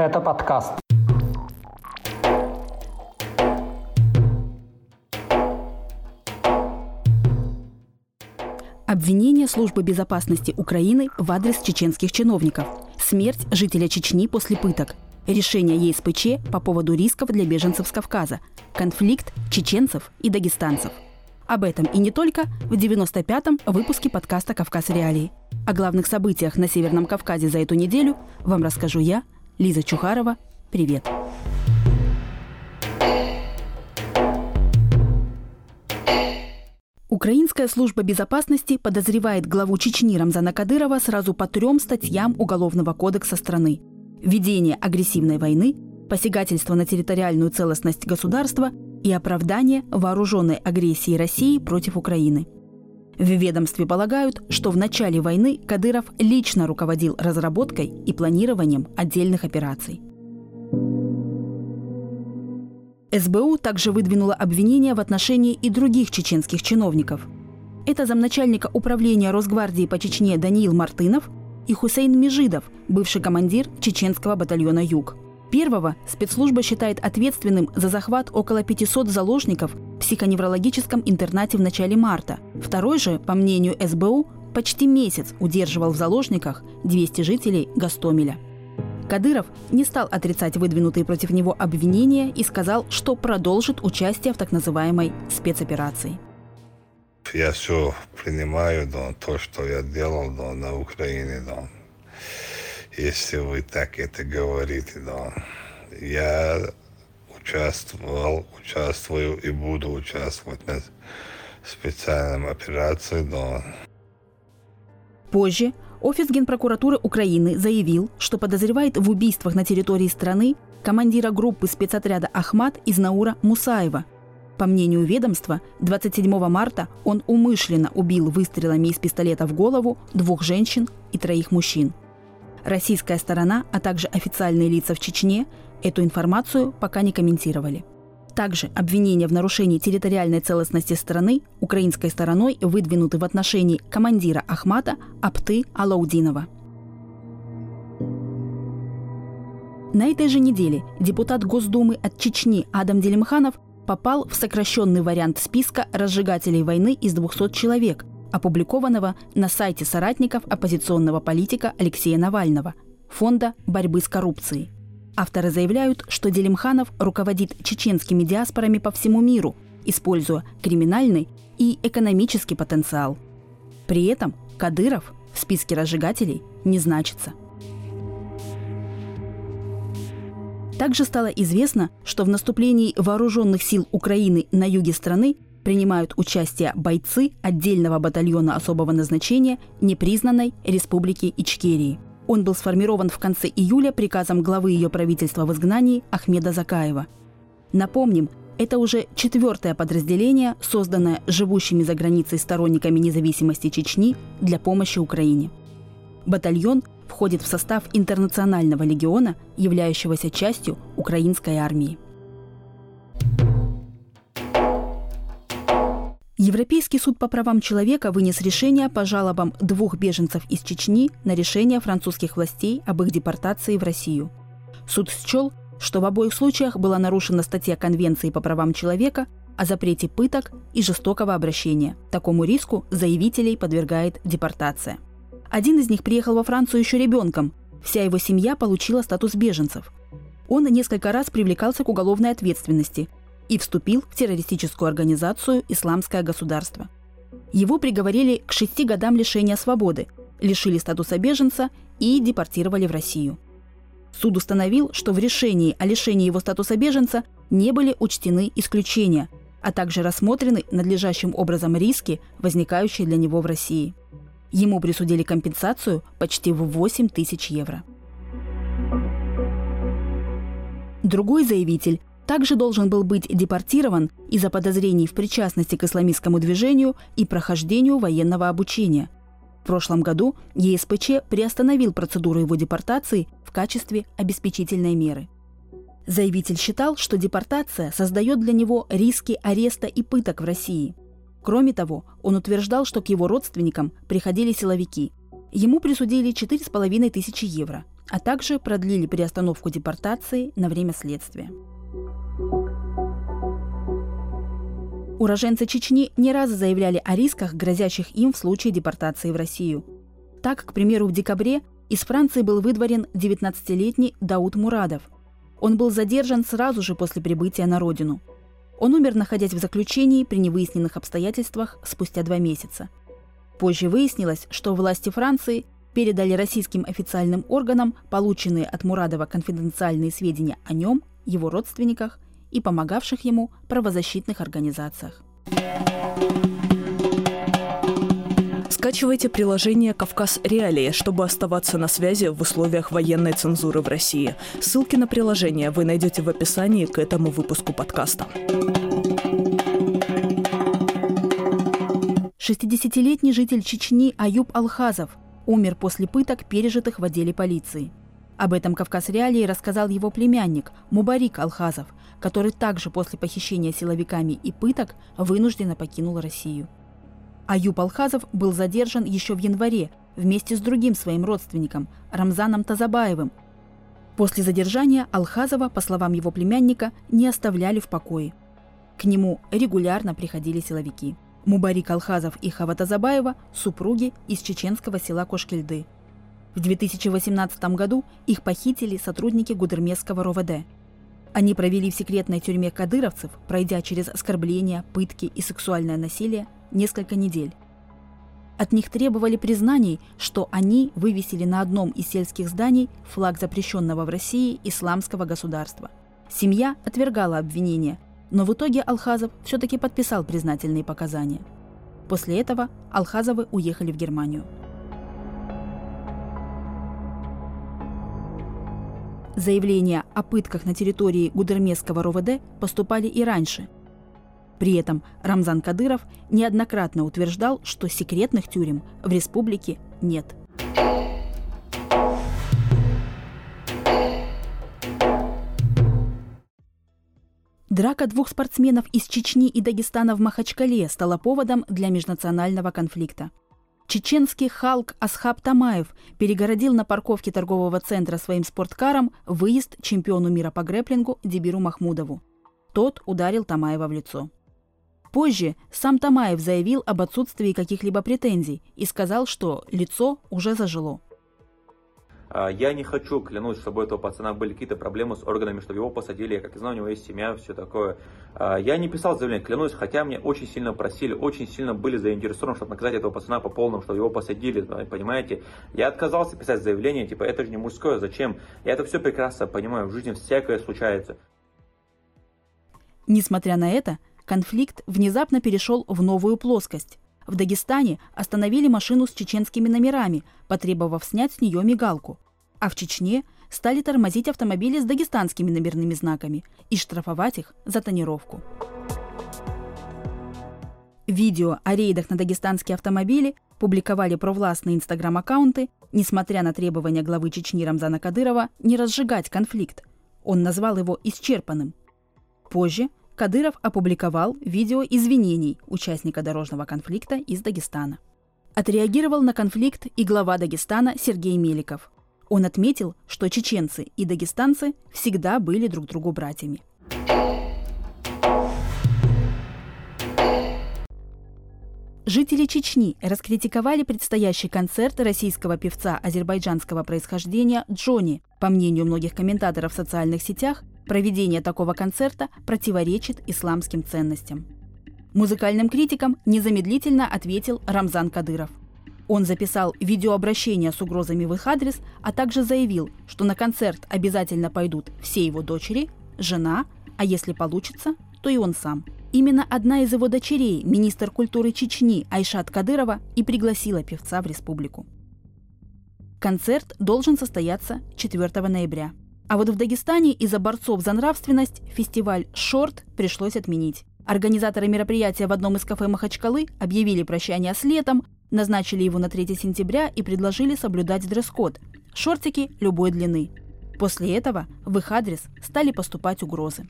Это подкаст. Обвинение Службы безопасности Украины в адрес чеченских чиновников. Смерть жителя Чечни после пыток. Решение ЕСПЧ по поводу рисков для беженцев с Кавказа. Конфликт чеченцев и дагестанцев. Об этом и не только в 95-м выпуске подкаста «Кавказ Реалии». О главных событиях на Северном Кавказе за эту неделю вам расскажу я, Лиза Чухарова. Привет! Украинская служба безопасности подозревает главу Чечни Рамзана Кадырова сразу по трем статьям Уголовного кодекса страны. Ведение агрессивной войны, посягательство на территориальную целостность государства и оправдание вооруженной агрессии России против Украины – в ведомстве полагают, что в начале войны Кадыров лично руководил разработкой и планированием отдельных операций. СБУ также выдвинула обвинения в отношении и других чеченских чиновников. Это замначальника управления Росгвардии по Чечне Даниил Мартынов и Хусейн Межидов, бывший командир чеченского батальона «Юг». Первого спецслужба считает ответственным за захват около 500 заложников психоневрологическом интернате в начале марта. Второй же, по мнению СБУ, почти месяц удерживал в заложниках 200 жителей Гастомеля. Кадыров не стал отрицать выдвинутые против него обвинения и сказал, что продолжит участие в так называемой спецоперации. Я все принимаю, да, то, что я делал да, на Украине. Да если вы так это говорите, да. Я участвовал, участвую и буду участвовать на специальной операции, да. Позже Офис Генпрокуратуры Украины заявил, что подозревает в убийствах на территории страны командира группы спецотряда «Ахмат» из Наура Мусаева. По мнению ведомства, 27 марта он умышленно убил выстрелами из пистолета в голову двух женщин и троих мужчин. Российская сторона, а также официальные лица в Чечне эту информацию пока не комментировали. Также обвинения в нарушении территориальной целостности страны украинской стороной выдвинуты в отношении командира Ахмата Апты Алаудинова. На этой же неделе депутат Госдумы от Чечни Адам Делимханов попал в сокращенный вариант списка разжигателей войны из 200 человек, опубликованного на сайте соратников оппозиционного политика Алексея Навального, Фонда борьбы с коррупцией. Авторы заявляют, что Делимханов руководит чеченскими диаспорами по всему миру, используя криминальный и экономический потенциал. При этом Кадыров в списке разжигателей не значится. Также стало известно, что в наступлении вооруженных сил Украины на юге страны принимают участие бойцы отдельного батальона особого назначения непризнанной Республики Ичкерии. Он был сформирован в конце июля приказом главы ее правительства в изгнании Ахмеда Закаева. Напомним, это уже четвертое подразделение, созданное живущими за границей сторонниками независимости Чечни для помощи Украине. Батальон входит в состав Интернационального легиона, являющегося частью украинской армии. Европейский суд по правам человека вынес решение по жалобам двух беженцев из Чечни на решение французских властей об их депортации в Россию. Суд счел, что в обоих случаях была нарушена статья Конвенции по правам человека о запрете пыток и жестокого обращения. Такому риску заявителей подвергает депортация. Один из них приехал во Францию еще ребенком. Вся его семья получила статус беженцев. Он несколько раз привлекался к уголовной ответственности – и вступил в террористическую организацию «Исламское государство». Его приговорили к шести годам лишения свободы, лишили статуса беженца и депортировали в Россию. Суд установил, что в решении о лишении его статуса беженца не были учтены исключения, а также рассмотрены надлежащим образом риски, возникающие для него в России. Ему присудили компенсацию почти в 8 тысяч евро. Другой заявитель также должен был быть депортирован из-за подозрений в причастности к исламистскому движению и прохождению военного обучения. В прошлом году ЕСПЧ приостановил процедуру его депортации в качестве обеспечительной меры. Заявитель считал, что депортация создает для него риски ареста и пыток в России. Кроме того, он утверждал, что к его родственникам приходили силовики. Ему присудили 4,5 тысячи евро, а также продлили приостановку депортации на время следствия. Уроженцы Чечни не раз заявляли о рисках, грозящих им в случае депортации в Россию. Так, к примеру, в декабре из Франции был выдворен 19-летний Дауд Мурадов. Он был задержан сразу же после прибытия на родину. Он умер, находясь в заключении при невыясненных обстоятельствах спустя два месяца. Позже выяснилось, что власти Франции передали российским официальным органам полученные от Мурадова конфиденциальные сведения о нем, его родственниках и помогавших ему правозащитных организациях. Скачивайте приложение «Кавказ Реалии», чтобы оставаться на связи в условиях военной цензуры в России. Ссылки на приложение вы найдете в описании к этому выпуску подкаста. 60-летний житель Чечни Аюб Алхазов умер после пыток, пережитых в отделе полиции. Об этом Кавказ Реалии рассказал его племянник Мубарик Алхазов, который также после похищения силовиками и пыток вынужденно покинул Россию. Аюб Алхазов был задержан еще в январе вместе с другим своим родственником Рамзаном Тазабаевым. После задержания Алхазова, по словам его племянника, не оставляли в покое. К нему регулярно приходили силовики. Мубарик Алхазов и Хава Тазабаева – супруги из чеченского села Кошкельды. В 2018 году их похитили сотрудники Гудермесского РОВД – они провели в секретной тюрьме кадыровцев, пройдя через оскорбления, пытки и сексуальное насилие, несколько недель. От них требовали признаний, что они вывесили на одном из сельских зданий флаг запрещенного в России исламского государства. Семья отвергала обвинения, но в итоге Алхазов все-таки подписал признательные показания. После этого Алхазовы уехали в Германию. Заявления о пытках на территории Гудермесского РОВД поступали и раньше. При этом Рамзан Кадыров неоднократно утверждал, что секретных тюрем в республике нет. Драка двух спортсменов из Чечни и Дагестана в Махачкале стала поводом для межнационального конфликта. Чеченский Халк Асхаб Тамаев перегородил на парковке торгового центра своим спорткаром выезд чемпиону мира по грэплингу Дебиру Махмудову. Тот ударил Тамаева в лицо. Позже сам Тамаев заявил об отсутствии каких-либо претензий и сказал, что лицо уже зажило. А, я не хочу, клянусь, чтобы у этого пацана были какие-то проблемы с органами, чтобы его посадили. Я как знаю, у него есть семья, все такое. А, я не писал заявление, клянусь, хотя мне очень сильно просили, очень сильно были заинтересованы, чтобы наказать этого пацана по полному, чтобы его посадили, понимаете. Я отказался писать заявление, типа, это же не мужское, зачем? Я это все прекрасно понимаю, в жизни всякое случается. Несмотря на это, конфликт внезапно перешел в новую плоскость. В Дагестане остановили машину с чеченскими номерами, потребовав снять с нее мигалку. А в Чечне стали тормозить автомобили с дагестанскими номерными знаками и штрафовать их за тонировку. Видео о рейдах на дагестанские автомобили публиковали провластные инстаграм-аккаунты, несмотря на требования главы Чечни Рамзана Кадырова не разжигать конфликт. Он назвал его исчерпанным. Позже Кадыров опубликовал видео извинений участника дорожного конфликта из Дагестана. Отреагировал на конфликт и глава Дагестана Сергей Меликов. Он отметил, что чеченцы и дагестанцы всегда были друг другу братьями. Жители Чечни раскритиковали предстоящий концерт российского певца азербайджанского происхождения Джони. По мнению многих комментаторов в социальных сетях, Проведение такого концерта противоречит исламским ценностям. Музыкальным критикам незамедлительно ответил Рамзан Кадыров. Он записал видеообращение с угрозами в их адрес, а также заявил, что на концерт обязательно пойдут все его дочери, жена, а если получится, то и он сам. Именно одна из его дочерей, министр культуры Чечни Айшат Кадырова, и пригласила певца в республику. Концерт должен состояться 4 ноября. А вот в Дагестане из-за борцов за нравственность фестиваль «Шорт» пришлось отменить. Организаторы мероприятия в одном из кафе Махачкалы объявили прощание с летом, назначили его на 3 сентября и предложили соблюдать дресс-код – шортики любой длины. После этого в их адрес стали поступать угрозы.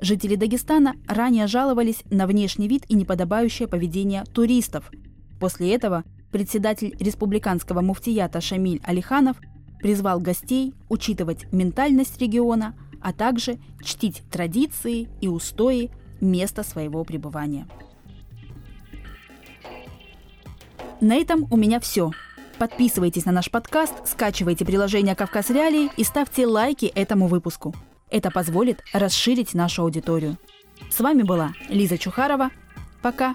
Жители Дагестана ранее жаловались на внешний вид и неподобающее поведение туристов. После этого председатель республиканского муфтията Шамиль Алиханов призвал гостей учитывать ментальность региона, а также чтить традиции и устои места своего пребывания. На этом у меня все. Подписывайтесь на наш подкаст, скачивайте приложение «Кавказ Реалии» и ставьте лайки этому выпуску. Это позволит расширить нашу аудиторию. С вами была Лиза Чухарова. Пока.